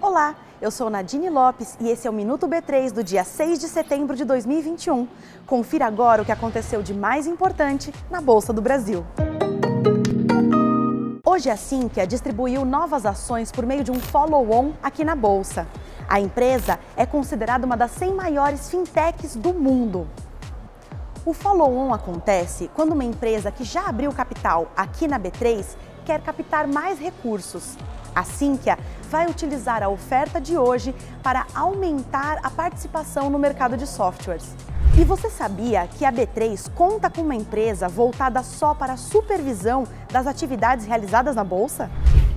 Olá, eu sou Nadine Lopes e esse é o Minuto B3 do dia 6 de setembro de 2021. Confira agora o que aconteceu de mais importante na Bolsa do Brasil. Hoje a Sinqia distribuiu novas ações por meio de um follow-on aqui na Bolsa. A empresa é considerada uma das 100 maiores fintechs do mundo. O follow-on acontece quando uma empresa que já abriu capital aqui na B3 quer captar mais recursos. A Sinqia vai utilizar a oferta de hoje para aumentar a participação no mercado de softwares. E você sabia que a B3 conta com uma empresa voltada só para a supervisão das atividades realizadas na bolsa?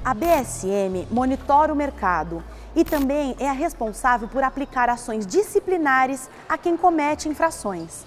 A BSM monitora o mercado e também é a responsável por aplicar ações disciplinares a quem comete infrações.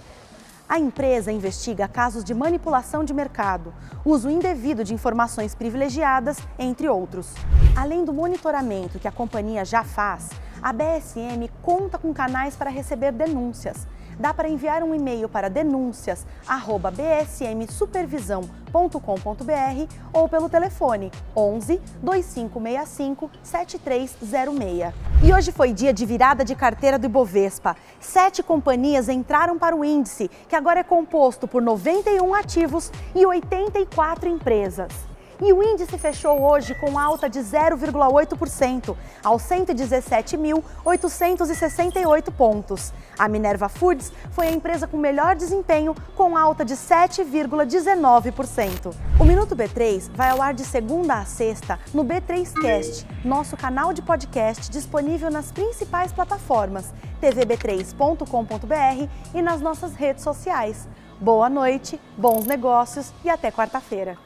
A empresa investiga casos de manipulação de mercado, uso indevido de informações privilegiadas, entre outros. Além do monitoramento que a companhia já faz, a BSM conta com canais para receber denúncias dá para enviar um e-mail para denúncias@bsmsupervisão.com.br ou pelo telefone 11 2565 7306. E hoje foi dia de virada de carteira do Ibovespa. Sete companhias entraram para o índice, que agora é composto por 91 ativos e 84 empresas. E o índice fechou hoje com alta de 0,8%, aos 117.868 pontos. A Minerva Foods foi a empresa com melhor desempenho, com alta de 7,19%. O Minuto B3 vai ao ar de segunda a sexta no B3Cast, nosso canal de podcast disponível nas principais plataformas, tvb3.com.br e nas nossas redes sociais. Boa noite, bons negócios e até quarta-feira.